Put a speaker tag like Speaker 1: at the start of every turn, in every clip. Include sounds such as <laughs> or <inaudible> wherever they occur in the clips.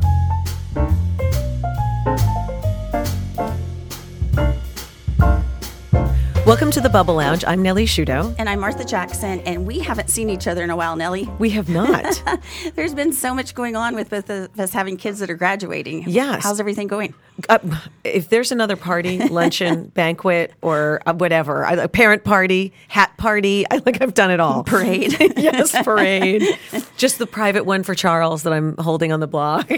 Speaker 1: Bye. Welcome to the Bubble Lounge. I'm Nellie Shudo.
Speaker 2: And I'm Martha Jackson, and we haven't seen each other in a while, Nellie.
Speaker 1: We have not. <laughs>
Speaker 2: There's been so much going on with both of us having kids that are graduating.
Speaker 1: Yes.
Speaker 2: How's everything going?
Speaker 1: Uh, if there's another party, luncheon, <laughs> banquet, or uh, whatever, a parent party, hat party, <laughs> I think I've done it all.
Speaker 2: Parade.
Speaker 1: yes, parade. Just the private one for Charles that I'm holding on the blog.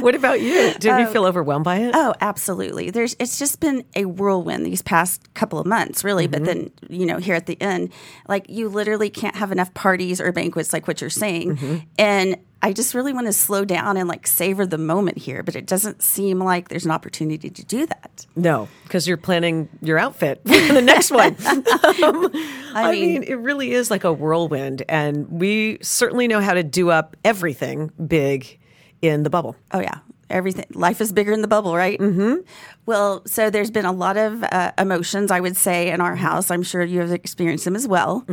Speaker 1: what about you? Did you feel overwhelmed by it?
Speaker 2: Oh, absolutely. There's it's just been a whirlwind these past couple of months, really. But then, you know, here at the end, like you literally can't have enough parties or banquets like what you're saying. And I just really want to slow down and like savor the moment here, but it doesn't seem like there's an opportunity to do that.
Speaker 1: No, because you're planning your outfit <laughs> for the next one. <laughs> Um, I, mean,
Speaker 2: mean-
Speaker 1: it really is like a whirlwind, and we certainly know how to do up everything big in the bubble.
Speaker 2: Oh yeah, everything. Life is bigger in the bubble, right? Mm-hmm. Well, so there's been a lot of uh, emotions, I would say, in our house. I'm sure you have experienced them as well.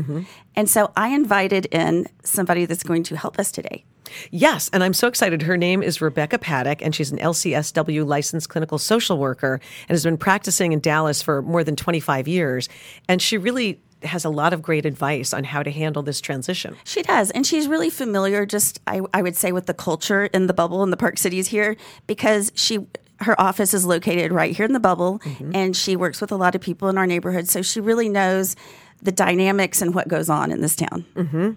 Speaker 2: And so I invited in somebody that's going to help us today.
Speaker 1: Yes, and I'm so excited. Her name is Rebecca Padek, and she's an LCSW licensed clinical social worker and has been practicing in Dallas for more than 25 years. And she really has a lot of great advice on how to handle this transition.
Speaker 2: She does, and she's really familiar. Just I, I would say with the culture in the bubble in the Park Cities here because she her office is located right here in the bubble, mm-hmm. and she works with a lot of people in our neighborhood. So she really knows the dynamics and what goes on in this town. Mm-hmm.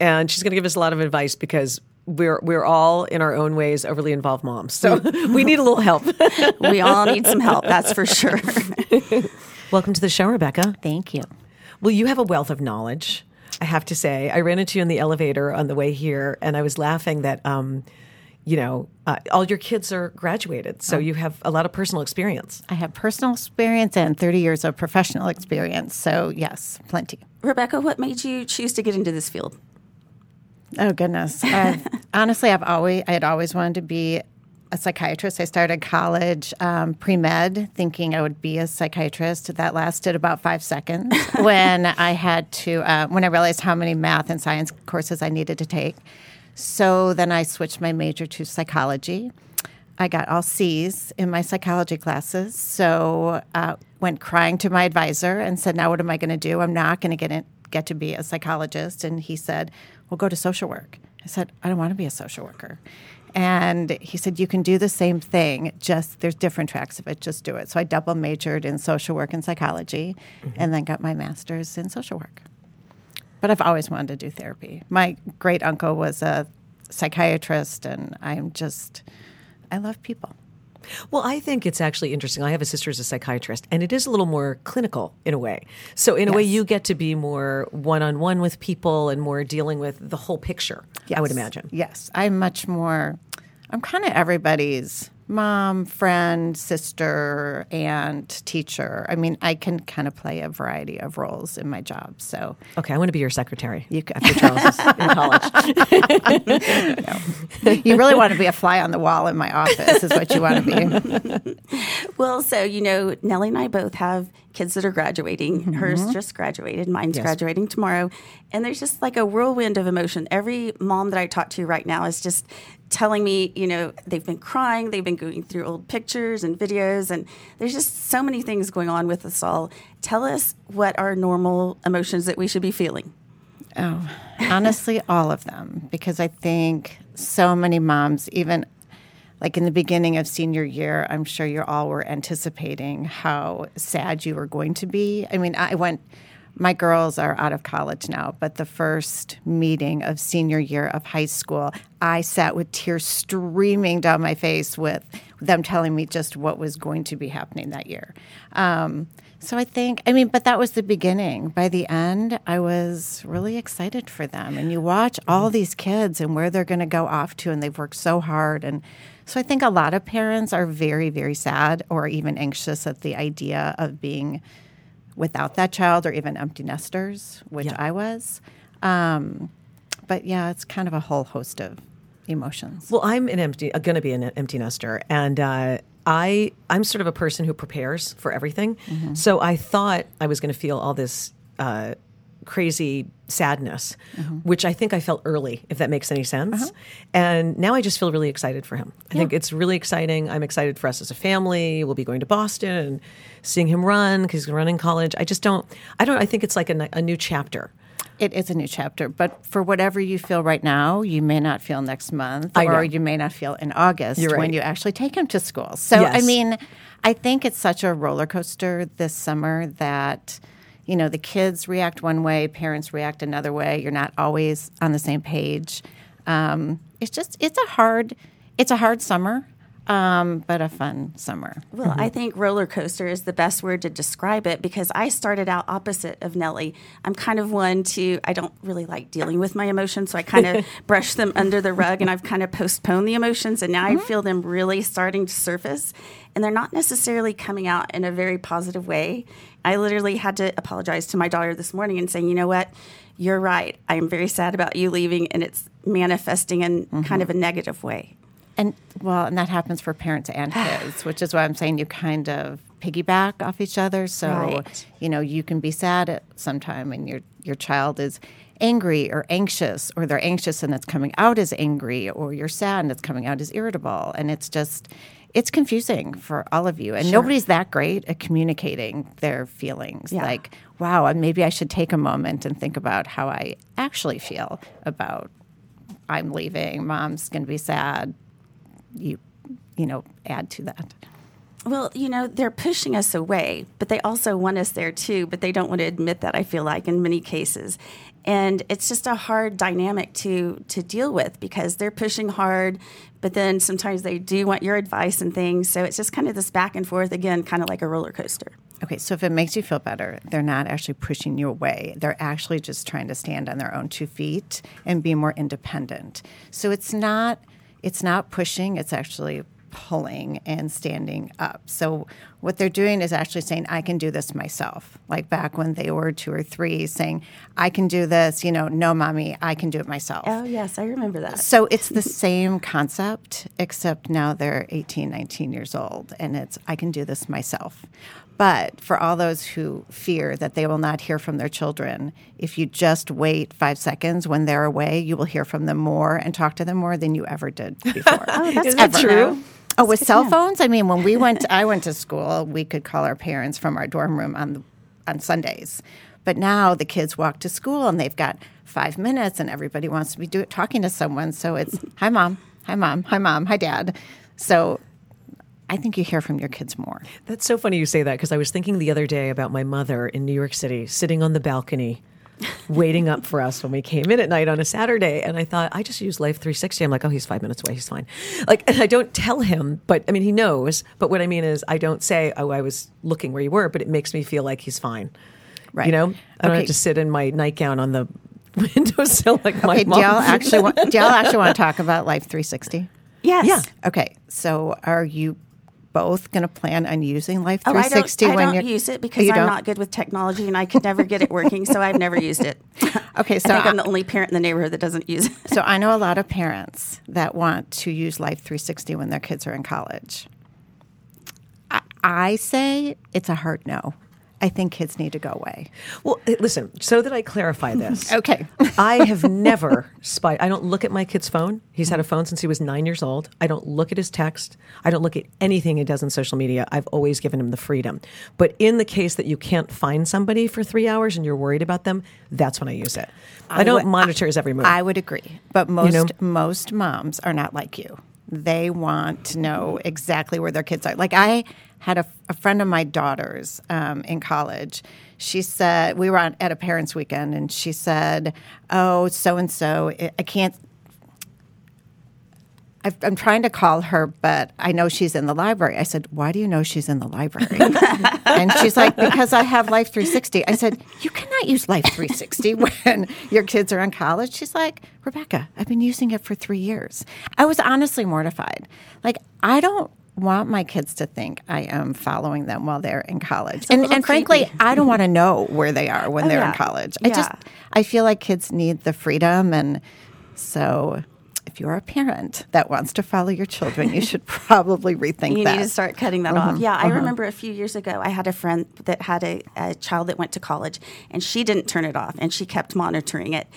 Speaker 1: And she's going to give us a lot of advice because we're we're all in our own ways overly involved moms. So mm. <laughs> we need a little help. <laughs>
Speaker 2: we all need some help, that's for sure. <laughs>
Speaker 1: Welcome to the show, Rebecca.
Speaker 3: Thank you.
Speaker 1: Well, you have a wealth of knowledge. I have to say, I ran into you in the elevator on the way here, and I was laughing that, um, you know, uh, all your kids are graduated, so you have a lot of personal experience.
Speaker 3: I have personal experience and 30 years of professional experience. So, yes, plenty.
Speaker 2: Rebecca, what made you choose to get into this field?
Speaker 3: Oh, goodness. I've, <laughs> honestly, I've always, I had always wanted to be a psychiatrist. I started college um, pre med thinking I would be a psychiatrist. That lasted about five seconds <laughs> when I had to, uh, when I realized how many math and science courses I needed to take. So then I switched my major to psychology. I got all C's in my psychology classes. So uh, went crying to my advisor and said, "Now what am I going to do? I'm not going to get in, get to be a psychologist." And he said, "Well, go to social work." I said, "I don't want to be a social worker." And he said, "You can do the same thing. Just there's different tracks of it. Just do it." So I double majored in social work and psychology, mm-hmm. and then got my master's in social work. But I've always wanted to do therapy. My great uncle was a psychiatrist, and I'm just I love people.
Speaker 1: Well, I think it's actually interesting. I have a sister who's a psychiatrist, and it is a little more clinical in a way. So, in a way, you get to be more one on one with people and more dealing with the whole picture, I would imagine.
Speaker 3: Yes, I'm much more. I'm kind of everybody's mom, friend, sister, aunt, teacher. I mean, I can kind of play a variety of roles in my job. So
Speaker 1: Okay, I want to be your secretary
Speaker 3: you c-
Speaker 1: after Charles is in college. <laughs>
Speaker 3: you really want to be a fly on the wall in my office, is what you want to be. <laughs>
Speaker 2: Well, so you know, Nellie and I both have kids that are graduating. Hers mm-hmm. just graduated, mine's graduating tomorrow. And there's just like a whirlwind of emotion. Every mom that I talk to right now is just telling me, you know, they've been crying, they've been going through old pictures and videos, and there's just so many things going on with us all. Tell us what are normal emotions that we should be feeling.
Speaker 3: Oh, honestly, all of them, because I think so many moms, even like in the beginning of senior year, I'm sure you all were anticipating how sad you were going to be. I mean, I went, my girls are out of college now, but the first meeting of senior year of high school, I sat with tears streaming down my face with them telling me just what was going to be happening that year. Um, so I think, I mean, but that was the beginning. By the end, I was really excited for them. And you watch all these kids and where they're going to go off to, and they've worked so hard. And so I think a lot of parents are very, very sad or even anxious at the idea of being without that child or even empty nesters, which
Speaker 1: Yeah.
Speaker 3: I was. Um, but yeah, it's kind of a whole host of emotions.
Speaker 1: Well, I'm an empty, going to be an empty nester, and uh, I I'm sort of a person who prepares for everything. Mm-hmm. So I thought I was going to feel all this uh, crazy sadness, mm-hmm. which I think I felt early, if that makes any sense. Uh-huh. And now I just feel really excited for him. I think it's really exciting. I'm excited for us as a family. We'll be going to Boston and seeing him run because he's running college. I just don't. I don't. I think it's like a new chapter.
Speaker 3: It is a new chapter, but for whatever you feel right now, you may not feel next month, or you may not feel in August
Speaker 1: You're
Speaker 3: when you actually take him to school. So, I mean, I think it's such a roller coaster this summer that, you know, the kids react one way, parents react another way. You're not always on the same page. Um, it's just, it's a hard, it's a hard summer, um, but a fun summer.
Speaker 2: Well, I mm-hmm. think roller coaster is the best word to describe it because I started out opposite of Nellie. I'm kind of one to, I don't really like dealing with my emotions, so I kind of <laughs> brush them under the rug and I've kind of postponed the emotions, and now I mm-hmm. feel them really starting to surface. And they're not necessarily coming out in a very positive way. I literally had to apologize to my daughter this morning and saying, you know what? You're right. I am very sad about you leaving, and it's manifesting in mm-hmm. kind of a negative way.
Speaker 3: And well, and that happens for parents and <sighs> kids, which is why I'm saying you kind of piggyback off each other. So
Speaker 2: Right.
Speaker 3: you know you can be sad at some time, and your your child is angry or anxious, or they're anxious and it's coming out as angry, or you're sad and it's coming out as irritable, and it's just it's confusing for all of you. And nobody's that great at communicating their feelings.
Speaker 2: Yeah.
Speaker 3: Like, wow, maybe I should take a moment and think about how I actually feel about I'm leaving, mom's going to be sad. You, you know, add to that.
Speaker 2: Well, you know, they're pushing us away, but they also want us there too, but they don't want to admit that, I feel like, in many cases. And it's just a hard dynamic to to deal with because they're pushing hard, but then sometimes they do want your advice and things. So it's just kind of this back and forth again, kind of like a roller coaster.
Speaker 3: Okay, so if it makes you feel better, they're not actually pushing you away. They're actually just trying to stand on their own two feet and be more independent. So it's not it's not pushing, it's actually pulling and standing up. So what they're doing is actually saying I can do this myself. Like back when they were 2 or 3 saying I can do this, you know, no mommy, I can do it myself.
Speaker 2: Oh, yes, I remember that.
Speaker 3: So it's the same concept, except now they're 18, 19 years old, and it's I can do this myself. But for all those who fear that they will not hear from their children, if you just wait five seconds when they're away, you will hear from them more and talk to them more than you ever did <laughs> before.
Speaker 2: Oh, that's
Speaker 1: Is that true?
Speaker 2: know.
Speaker 3: Oh, with cell phones? I mean, when we went, <laughs> I went to school. We could call our parents from our dorm room on the, on Sundays, but now the kids walk to school and they've got five minutes, and everybody wants to be do, talking to someone. So it's hi mom, hi mom, hi mom, hi dad. So I think you hear from your kids more.
Speaker 1: That's so funny you say that because I was thinking the other day about my mother in New York City sitting on the balcony <laughs> waiting up for us when we came in at night on a Saturday. And I thought, I just use Life 360. I'm like, oh, he's five minutes away. He's fine. Like, and I don't tell him, but I mean, he knows. But what I mean is, I don't say, oh, I was looking where you were, but it makes me feel like he's fine.
Speaker 3: Right.
Speaker 1: You know, I don't have to sit in my nightgown on the <laughs> windowsill like my
Speaker 3: Okay,
Speaker 1: mom.
Speaker 3: do y'all actually want, do y'all actually want to <laughs> talk about Life 360?
Speaker 2: Yes.
Speaker 1: Yeah.
Speaker 3: Okay, so are you both going to plan on using Life
Speaker 2: Oh, I
Speaker 3: 360
Speaker 2: don't, I
Speaker 3: when
Speaker 2: don't
Speaker 3: you're
Speaker 2: use it
Speaker 3: Oh,
Speaker 2: because
Speaker 3: you
Speaker 2: I'm
Speaker 3: don't?
Speaker 2: not good with technology and I could never get it working, so I've never used it. <laughs>
Speaker 3: Okay, so
Speaker 2: I think
Speaker 3: I-
Speaker 2: I'm the only parent in the neighborhood that doesn't use it.
Speaker 3: So I know a <laughs> lot of parents that want to use Life 360 when their kids are in college. I, I say it's a hard no. I think kids need to go away.
Speaker 1: Well, eh, listen, so that I clarify <laughs> this.
Speaker 3: Okay.
Speaker 1: I have never spied. I don't look at my kid's phone. He's had a phone since he was nine years old. I don't look at his text. I don't look at anything he does on social media. I've always given him the freedom. But in the case that you can't find somebody for three hours and you're worried about them, that's when I use it. I, don't
Speaker 3: would-
Speaker 1: monitor his every move.
Speaker 3: I would agree, but most
Speaker 1: know?
Speaker 3: most moms are not like you. They want to know exactly where their kids are. Like I had a, a friend of my daughter's um, in college. She said we were on, at a parents' weekend, and she said, "Oh, so and so, I can't." I've, I'm trying to call her, but I know she's in the library. I said, Why do you know she's in the library? <laughs> and she's like, Because I have Life 360. I said, You cannot use Life 360 <laughs> when your kids are in college. She's like, Rebecca, I've been using it for three years. I was honestly mortified. Like, I don't want my kids to think I am following them while they're in college. And, and frankly,
Speaker 2: creepy.
Speaker 3: I don't want to know where they are when
Speaker 2: Oh,
Speaker 3: they're
Speaker 2: yeah.
Speaker 3: in college. I just, I feel like kids need the freedom. And so if you're a parent that wants to follow your children, you should <laughs> probably rethink
Speaker 2: you
Speaker 3: that.
Speaker 2: need to start cutting that off. Yeah, I remember a few years ago, I had a friend that had a, a child that went to college, and she didn't turn it off, and she kept monitoring it.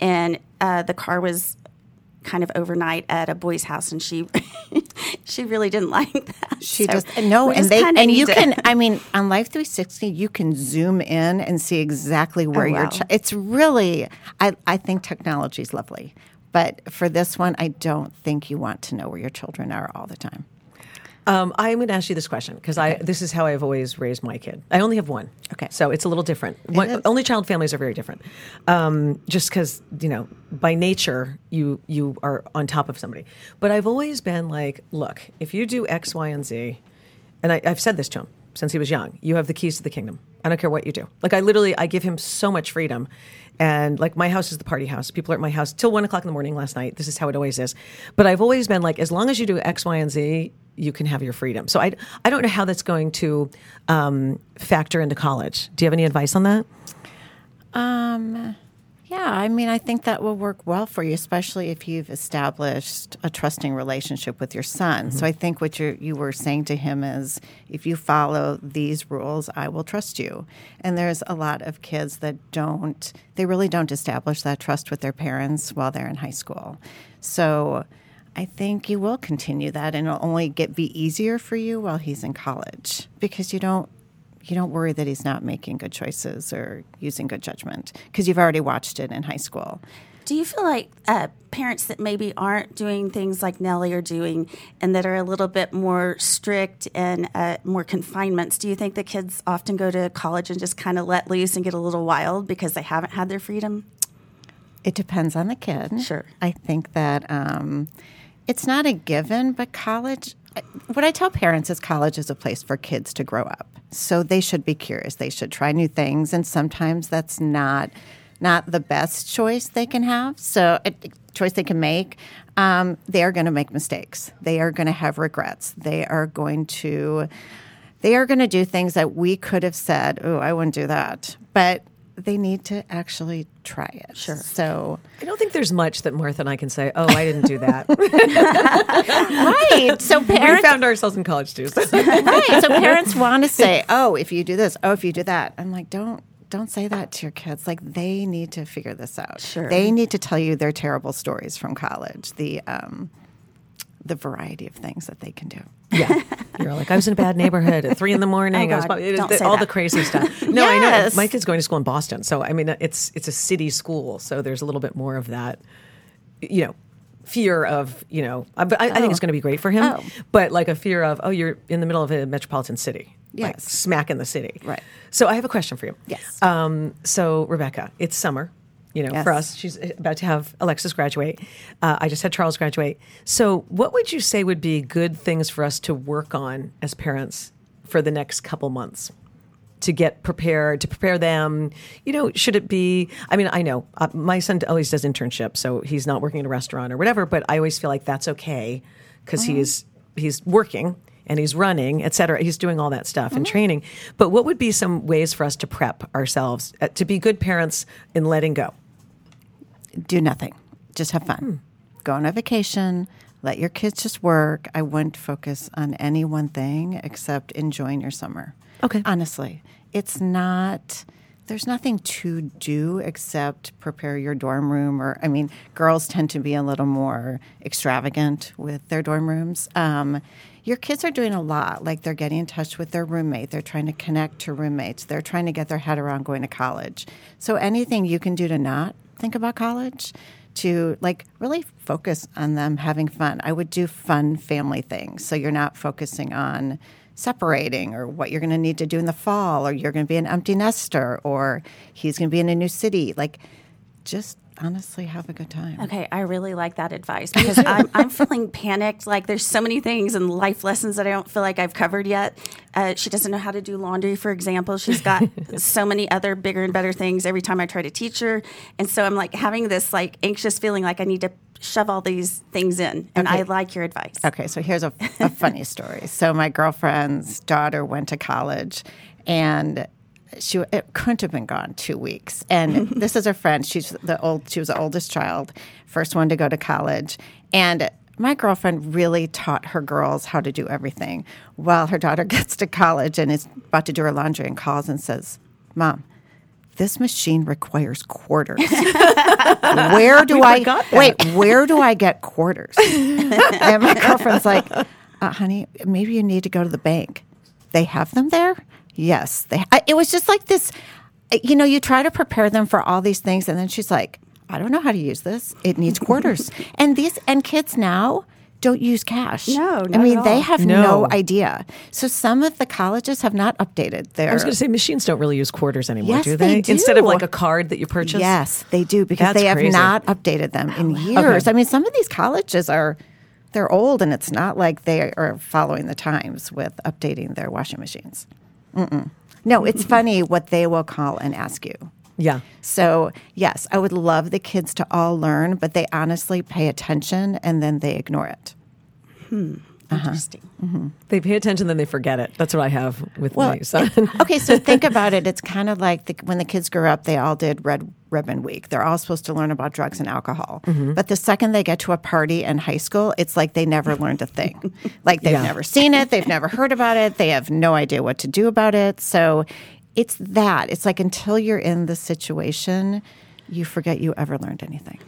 Speaker 2: And uh, the car was kind of overnight at a boy's house, and she <laughs> she really didn't <laughs> like that.
Speaker 3: She
Speaker 2: So
Speaker 3: just no, and they and you
Speaker 2: to-
Speaker 3: can. I mean, on Life 360, you can zoom in and see exactly where
Speaker 2: Oh,
Speaker 3: your.
Speaker 2: wow.
Speaker 3: Ch- it's really, I I think technology is lovely, but for this one, I don't think you want to know where your children are all the time.
Speaker 1: Um, I'm going to ask you this question because I this is how I've always raised my kid. I only have one.
Speaker 3: Okay.
Speaker 1: So it's a little different. One, only child families are very different. Um, just because you know, by nature, you you are on top of somebody. But I've always been like, look, if you do X, Y, and Z, and I, I've said this to him since he was young. You have the keys to the kingdom. I don't care what you do. Like I literally, I give him so much freedom, and like my house is the party house. People are at my house till one o'clock in the morning last night. This is how it always is. But I've always been like, as long as you do X, Y, and Z, you can have your freedom. So I, I don't know how that's going to um, factor into college. Do you have any advice on that?
Speaker 3: Um, yeah, I mean, I think that will work well for you, especially if you've established a trusting relationship with your son. So mm-hmm. I think what you you were saying to him is, if you follow these rules, I will trust you. And there's a lot of kids that don't, they really don't establish that trust with their parents while they're in high school. So I think you will continue that, and it'll only get be easier for you while he's in college because you don't you don't worry that he's not making good choices or using good judgment because you've already watched it in high school.
Speaker 2: Do you feel like uh, parents that maybe aren't doing things like Nellie are doing and that are a little bit more strict and uh, more confinements, do you think the kids often go to college and just kind of let loose and get a little wild because they haven't had their freedom?
Speaker 3: It depends on the kid.
Speaker 2: Sure.
Speaker 3: I think that um, it's not a given, but college, what I tell parents is college is a place for kids to grow up. So they should be curious. They should try new things. And sometimes that's not not the best choice they can have. So a choice they can make. Um, they are going to make mistakes. They are going to have regrets. They are going to they are going to do things that we could have said, "Oh, I wouldn't do that," but they need to actually try it. Sure. So
Speaker 1: I don't think there's much that Martha and I can say. Oh, I didn't do that. <laughs>
Speaker 3: right. So
Speaker 1: we
Speaker 3: parents
Speaker 1: found ourselves in college too. so- <laughs>
Speaker 3: right. So parents want to say, "Oh, if you do this, oh, if you do that." I'm like, "Don't don't say that to your kids. Like they need to figure this out.
Speaker 2: Sure.
Speaker 3: They need to tell you their terrible stories from college. The um the variety of things that they can do.
Speaker 1: Yeah, you're like I was in a bad neighborhood at three in the <laughs> morning.
Speaker 2: Oh,
Speaker 1: I was it-
Speaker 2: Don't
Speaker 1: it-
Speaker 2: say
Speaker 1: all
Speaker 2: that.
Speaker 1: the crazy stuff. No, I know. My kid's going to school in Boston, so I mean it's it's a city school, so there's a little bit more of that, you know, fear of you know. I, but I, I think it's going to be great for him,
Speaker 3: Oh.
Speaker 1: but like a fear of oh, you're in the middle of a metropolitan city, like
Speaker 3: Yes.
Speaker 1: smack in the city,
Speaker 3: Right.
Speaker 1: So I have a question for you.
Speaker 3: Yes.
Speaker 1: Um, so Rebecca, it's summer. You know,
Speaker 3: Yes.
Speaker 1: for us, she's about to have Alexis graduate. Uh, I just had Charles graduate. So, what would you say would be good things for us to work on as parents for the next couple months to get prepared, to prepare them? You know, should it be? I mean, I know uh, my son always does internship, so he's not working in a restaurant or whatever. But I always feel like that's okay because he's he's working and he's running, et cetera. He's doing all that stuff and training. But what would be some ways for us to prep ourselves uh, to be good parents in letting go?
Speaker 3: Do nothing. Just have fun. Go on a vacation. Let your kids just work. I wouldn't focus on any one thing except enjoying your summer.
Speaker 1: Okay.
Speaker 3: Honestly, it's not. There's nothing to do except prepare your dorm room. Or, I mean, girls tend to be a little more extravagant with their dorm rooms. Um, your kids are doing a lot. Like they're getting in touch with their roommate. They're trying to connect to roommates. They're trying to get their head around going to college. So anything you can do to not think about college, to like really focus on them having fun. I would do fun family things. So you're not focusing on separating or what you're going to need to do in the fall or you're going to be an empty nester or he's going to be in a new city. Like just honestly have a good time.
Speaker 2: Okay, I really like that advice because <laughs> I'm, I'm feeling panicked. Like there's so many things and life lessons that I don't feel like I've covered yet. Uh, she doesn't know how to do laundry, for example. She's got <laughs> so many other bigger and better things every time I try to teach her, and so I'm like having this like anxious feeling like I need to shove all these things in. And I like your advice.
Speaker 3: Okay, so here's a, a funny story. So my girlfriend's daughter went to college, and she it couldn't have been gone two weeks. And <laughs> this is her friend. She's the old. She was the oldest child, first one to go to college, and. My girlfriend really taught her girls how to do everything. While her daughter <laughs> gets to college and is about to do her laundry and calls and says, Mom, this machine requires quarters. <laughs> where do I wait? Where do I get quarters? and my girlfriend's like, uh, "Honey, maybe you need to go to the bank. They have them there. Yes, they." I, it was just like this. You know, you try to prepare them for all these things, and then she's like, "I don't know how to use this. It needs <laughs> quarters." and these and kids now don't use cash.
Speaker 2: No,
Speaker 3: no.
Speaker 2: I
Speaker 3: mean
Speaker 2: at
Speaker 3: they have
Speaker 1: No.
Speaker 3: no idea. So some of the colleges have not updated their.
Speaker 1: I was going to say machines don't really use quarters anymore,
Speaker 3: Yes,
Speaker 1: do
Speaker 3: they
Speaker 1: they?
Speaker 3: do.
Speaker 1: Instead of like a card that you purchase.
Speaker 3: Yes, they do because
Speaker 1: That's
Speaker 3: they have
Speaker 1: crazy.
Speaker 3: not updated them in years. I mean, some of these colleges are they're old, and it's not like they are following the times with updating their washing machines. Mm-mm. No, it's funny what they will call and ask you.
Speaker 1: Yeah.
Speaker 3: So yes, I would love the kids to all learn, but they honestly pay attention and then they ignore it. Hmm.
Speaker 2: Interesting.
Speaker 1: They pay attention, then they forget it. That's what I have with my son. <laughs>
Speaker 3: okay, so <laughs> think about it. It's kind of like the, when the kids grew up, they all did Red Ribbon Week. They're all supposed to learn about drugs and alcohol.
Speaker 1: Mm-hmm.
Speaker 3: But the second they get to a party in high school, it's like they never learned a thing. <laughs> like they've
Speaker 1: Yeah.
Speaker 3: never seen it, they've never heard about it, they have no idea what to do about it. So it's that. It's like until you're in the situation, you forget you ever learned anything.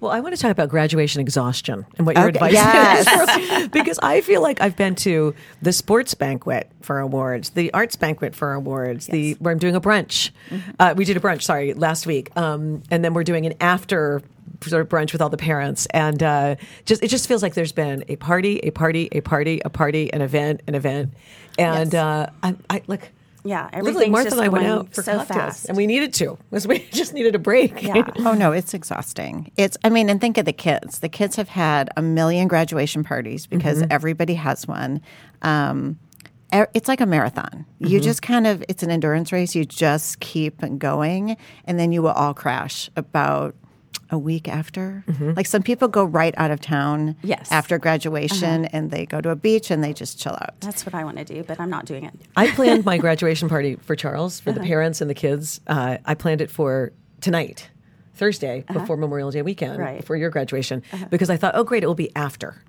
Speaker 1: Well, I want to talk about graduation exhaustion and what your
Speaker 3: Okay,
Speaker 1: advice
Speaker 3: yes.
Speaker 1: is. <laughs> because I feel like I've been to the sports banquet for awards, the arts banquet for awards, the where I'm doing a brunch.
Speaker 3: Mm-hmm.
Speaker 1: Uh, we did a brunch, sorry, last week, um, and then we're doing an after sort of brunch with all the parents, and uh, just it just feels like there's been a party, a party, a party, a party, an event, an event, and
Speaker 2: Yes.
Speaker 1: uh, I, I like.
Speaker 2: Yeah,
Speaker 1: Literally,
Speaker 2: everything's
Speaker 1: Martha
Speaker 2: just
Speaker 1: and I went out for
Speaker 2: so
Speaker 1: cocktails,
Speaker 2: fast.
Speaker 1: and we needed to because we <laughs> just needed a break.
Speaker 2: Yeah. <laughs>
Speaker 3: Oh no, it's exhausting. It's I mean, and think of the kids. The kids have had a million graduation parties because everybody has one. Um, it's like a marathon. You just kind of it's an endurance race. You just keep going, and then you will all crash about a week after. Like some people go right out of town
Speaker 2: Yes.
Speaker 3: after graduation, and they go to a beach and they just chill out.
Speaker 2: That's what I want to do, but I'm not doing it.
Speaker 1: I planned my <laughs> graduation party for Charles, for the
Speaker 2: Uh-huh.
Speaker 1: parents and the kids. Uh, I planned it for tonight, Thursday, before Memorial Day weekend,
Speaker 2: Uh-huh. Right. Uh-huh.
Speaker 1: before your graduation, because I thought, oh, great, it will be after.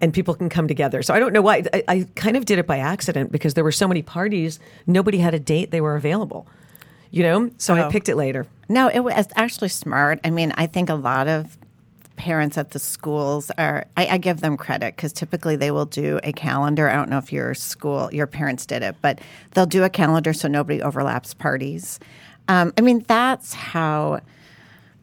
Speaker 1: And people can come together. So I don't know why. I, I kind of did it by accident because there were so many parties, nobody had a date they were available. You know? So I
Speaker 3: Oh.
Speaker 1: picked it later.
Speaker 3: No, it was actually smart. I mean, I think a lot of parents at the schools are, I, I give them credit because typically they will do a calendar. I don't know if your school, your parents did it, but they'll do a calendar so nobody overlaps parties. Um, I mean, that's how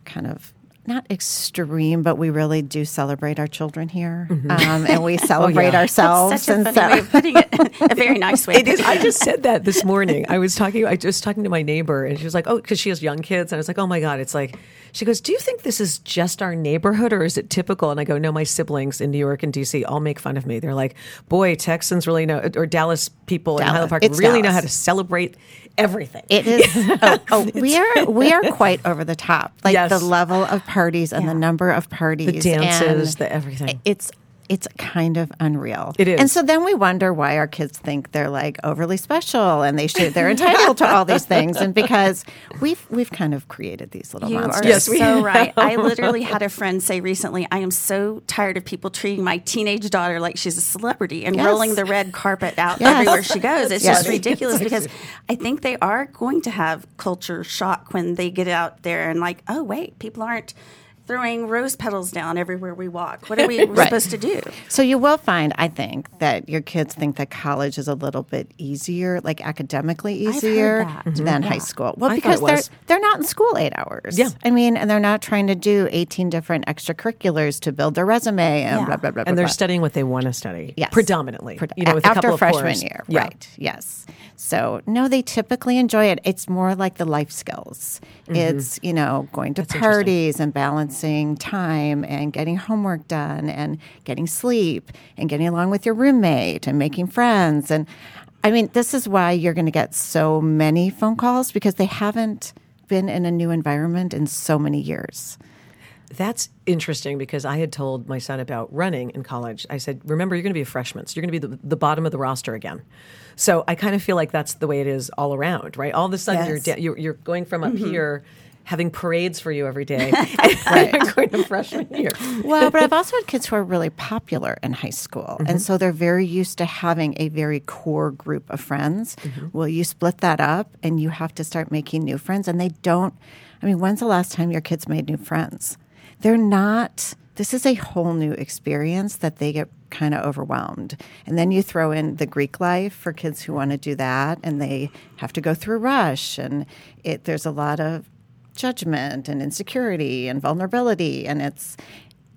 Speaker 3: kind of. Not extreme, but we really do celebrate our children here, um, and we <laughs> celebrate
Speaker 1: yeah.
Speaker 3: ourselves.
Speaker 2: Such a
Speaker 3: and
Speaker 2: funny
Speaker 3: so-
Speaker 2: way of putting it. <laughs> a very nice way. <laughs>
Speaker 1: It is. I just said that this morning. I was talking. I was talking to my neighbor, and she was like, "Oh, because she has young kids." And I was like, "Oh my god!" It's like she goes, "Do you think this is just our neighborhood, or is it typical?" And I go, "No, my siblings in New York and DC all make fun of me. They're like, boy, Texans really know, or Dallas people in Highland Park
Speaker 3: It's
Speaker 1: really know how to celebrate everything."
Speaker 3: It is. oh, oh, we are we are quite over the top. Like
Speaker 1: Yes.
Speaker 3: the level of parties and the number of parties,
Speaker 1: the dances, the everything.
Speaker 3: It's it's kind of unreal.
Speaker 1: It is.
Speaker 3: And so then we wonder why our kids think they're like overly special and they should they're entitled to all these things. And because we've we've kind of created these little
Speaker 2: You
Speaker 3: monsters.
Speaker 2: are
Speaker 1: Yes, we
Speaker 2: so right. I <laughs> literally had a friend say recently, I am so tired of people treating my teenage daughter like she's a celebrity and
Speaker 3: Yes.
Speaker 2: rolling the red carpet out
Speaker 3: Yes.
Speaker 2: everywhere she goes. It's
Speaker 3: Yes.
Speaker 2: just ridiculous <laughs> because I think they are going to have culture shock when they get out there and like, oh wait, people aren't throwing rose petals down everywhere we walk. What are we <laughs>
Speaker 3: Right.
Speaker 2: supposed to do?
Speaker 3: So you will find, I think, that your kids think that college is a little bit easier, like academically
Speaker 2: heard
Speaker 3: easier
Speaker 2: that. Mm-hmm.
Speaker 3: than high school. Well,
Speaker 1: I
Speaker 3: because they're they're not in school eight hours.
Speaker 1: Yeah.
Speaker 3: I mean, and they're not trying to do eighteen different extracurriculars to build their resume and
Speaker 2: Yeah.
Speaker 3: blah blah blah.
Speaker 1: and
Speaker 3: blah,
Speaker 1: they're studying what they want to study,
Speaker 3: Yes.
Speaker 1: predominantly.
Speaker 3: Pred-
Speaker 1: you know, with a
Speaker 3: after
Speaker 1: couple of
Speaker 3: freshman
Speaker 1: cores.
Speaker 3: year,
Speaker 1: Yeah.
Speaker 3: right? Yes. So no, they typically enjoy it. It's more like the life skills. Mm-hmm. It's you know going to
Speaker 1: interesting.
Speaker 3: parties and balancing time and getting homework done and getting sleep and getting along with your roommate and making friends and. I mean, this is why you're going to get so many phone calls because they haven't been in a new environment in so many years.
Speaker 1: That's interesting because I had told my son about running in college. I said, remember, you're going to be a freshman, so you're going to be the, the bottom of the roster again. So I kind of feel like that's the way it is all around, right? All of a sudden,
Speaker 3: Yes.
Speaker 1: you're, da- you're you're going from up mm-hmm. here, having parades for you every day, <laughs> and <laughs> going to freshman year.
Speaker 3: Well, but I've also had kids who are really popular in high school. And mm-hmm. so they're very used to having a very core group of friends. Mm-hmm. Well, you split that up and you have to start making new friends. And they don't, I mean, when's the last time your kids made new friends? They're not, this is a whole new experience that they get kind of overwhelmed. And then you throw in the Greek life for kids who want to do that and they have to go through rush. And it, there's a lot of judgment and insecurity and vulnerability and it's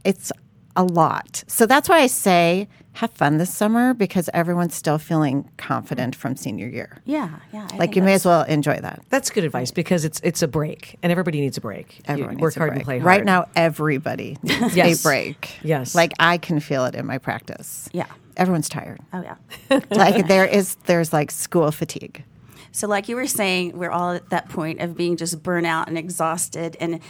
Speaker 3: it's a lot. So that's why I say have fun this summer because everyone's still feeling confident from senior year.
Speaker 2: Yeah, yeah. I
Speaker 3: Like you may as well enjoy that.
Speaker 1: That's good advice because it's it's a break, and everybody needs a break. You
Speaker 3: Everyone
Speaker 1: work
Speaker 3: a
Speaker 1: hard
Speaker 3: break.
Speaker 1: and play hard.
Speaker 3: Right now, everybody needs
Speaker 1: Yes.
Speaker 3: a break.
Speaker 1: Yes.
Speaker 3: Like I can feel it in my practice.
Speaker 2: Yeah.
Speaker 3: Everyone's tired.
Speaker 2: Oh yeah.
Speaker 3: like there is there's like school fatigue.
Speaker 2: So, like you were saying, we're all at that point of being just burnout and exhausted. And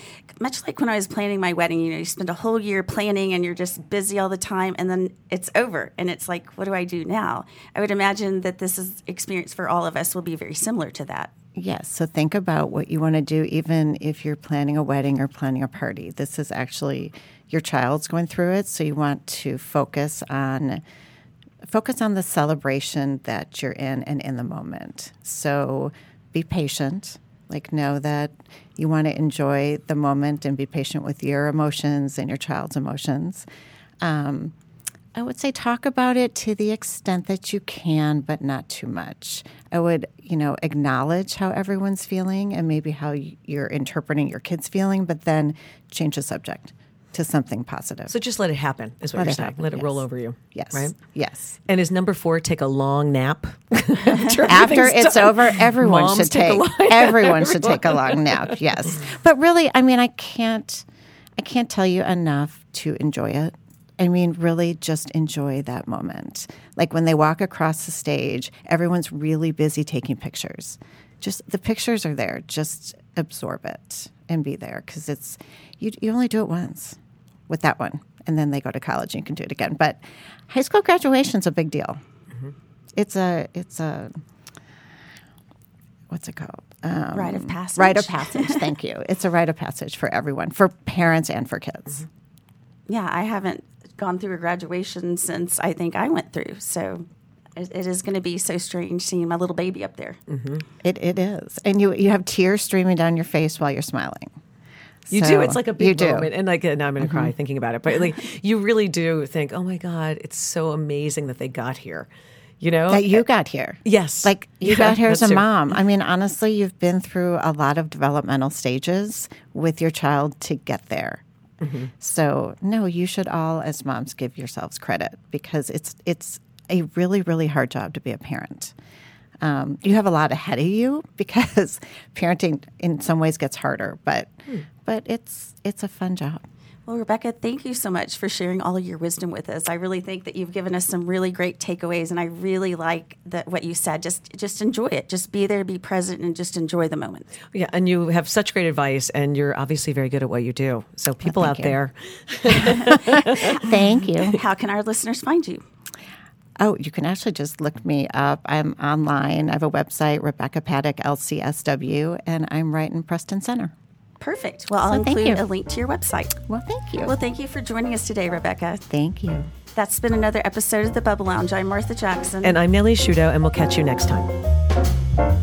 Speaker 2: much like when I was planning my wedding, you know, you spend a whole year planning and you're just busy all the time, and then it's over. And it's like, what do I do now? I would imagine that this is experience for all of us will be very similar to that.
Speaker 3: Yes. So think about what you want to do, even if you're planning a wedding or planning a party. This is actually your child's going through it, so you want to focus on focus on the celebration that you're in and in the moment. So be patient. Like know that you want to enjoy the moment and be patient with your emotions and your child's emotions. Um, I would say talk about it to the extent that you can, but not too much. I would, you know, acknowledge how everyone's feeling and maybe how you're interpreting your kids' feeling, but then change the subject to something positive.
Speaker 1: So just let it happen. Is what
Speaker 3: Let
Speaker 1: you're saying.
Speaker 3: happen,
Speaker 1: let it roll over you.
Speaker 3: yes.
Speaker 1: Right.
Speaker 3: Yes.
Speaker 1: And is number four take a long nap <laughs> after, <laughs>
Speaker 3: After it's
Speaker 1: done?
Speaker 3: over, everyone
Speaker 1: Moms
Speaker 3: should
Speaker 1: take a
Speaker 3: take,
Speaker 1: long-
Speaker 3: everyone should take a long nap. <laughs> Yes. But really, I mean, I can't I can't tell you enough to enjoy it. I mean, really just enjoy that moment. Like when they walk across the stage, everyone's really busy taking pictures. Just the pictures are there. Just absorb it and be there because it's you. You only do it once with that one, and then they go to college and you can do it again. But high school graduation's a big deal. Mm-hmm. It's a it's a what's it called? Um,
Speaker 2: Rite of passage.
Speaker 3: Rite of passage. Thank you. It's a rite of passage for everyone, for parents and for kids. Mm-hmm.
Speaker 2: Yeah, I haven't gone through a graduation since I think I went through. So, it, it is going to be so strange seeing my little baby up there. Mm-hmm.
Speaker 3: It it is, and you you have tears streaming down your face while you're smiling.
Speaker 1: You
Speaker 3: So,
Speaker 1: do. It's like a big.
Speaker 3: Mm-hmm.
Speaker 1: moment, and like now I'm going to cry thinking about it. But like you really do think, oh my god, it's so amazing that they got here. You know,
Speaker 3: that you got here.
Speaker 1: Yes.
Speaker 3: Like you
Speaker 1: Yeah,
Speaker 3: got here as a
Speaker 1: too.
Speaker 3: mom. I mean, honestly, you've been through a lot of developmental stages with your child to get there.
Speaker 1: Mm-hmm.
Speaker 3: So, no, you should all as moms give yourselves credit because it's it's a really really hard job to be a parent. Um, you have a lot ahead of you because <laughs> parenting in some ways gets harder, but
Speaker 1: Hmm.
Speaker 3: but it's it's a fun job.
Speaker 2: Well, Rebecca, thank you so much for sharing all of your wisdom with us. I really think that you've given us some really great takeaways, and I really like that what you said. Just just enjoy it. Just be there, be present, and just enjoy the moment.
Speaker 1: yeah, and you have such great advice, and you're obviously very good at what you do. So people out
Speaker 3: you.
Speaker 1: there, <laughs> <laughs>
Speaker 3: Thank you.
Speaker 2: How can our listeners find you?
Speaker 3: Oh, you can actually just look me up. I'm online. I have a website, Rebecca Padek LCSW, and I'm right in Preston Center.
Speaker 2: Perfect. Well, I'll
Speaker 3: So thank
Speaker 2: include
Speaker 3: you.
Speaker 2: a link to your website.
Speaker 3: Well, thank you.
Speaker 2: Well, thank you for joining us today, Rebecca.
Speaker 3: thank you.
Speaker 2: That's been another episode of the Bubble Lounge. I'm Martha Jackson.
Speaker 1: and I'm Nellie Shudo, and we'll catch you next time.